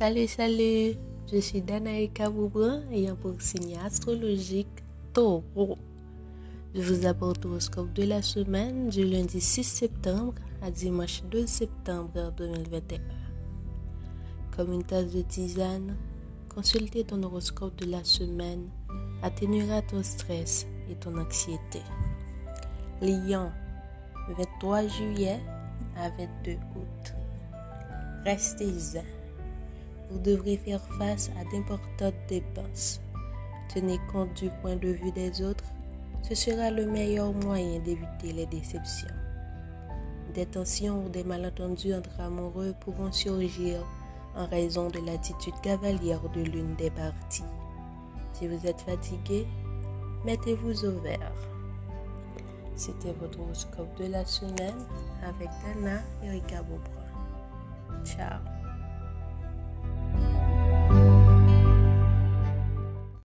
Salut, salut, je suis Danaïka Boubrin, ayant pour signe astrologique Taureau. Je vous apporte l'horoscope de la semaine du lundi 6 septembre à dimanche 2 septembre 2021. Comme une tasse de tisane, consulter ton horoscope de la semaine atténuera ton stress et ton anxiété. Lion, 23 juillet à 22 août. Restez zen. Vous devrez faire face à d'importantes dépenses. Tenez compte du point de vue des autres. Ce sera le meilleur moyen d'éviter les déceptions. Des tensions ou des malentendus entre amoureux pourront surgir en raison de l'attitude cavalière de l'une des parties. Si vous êtes fatigué, mettez-vous au vert. C'était votre horoscope de la semaine avec Dana Erika Beaubrun. Ciao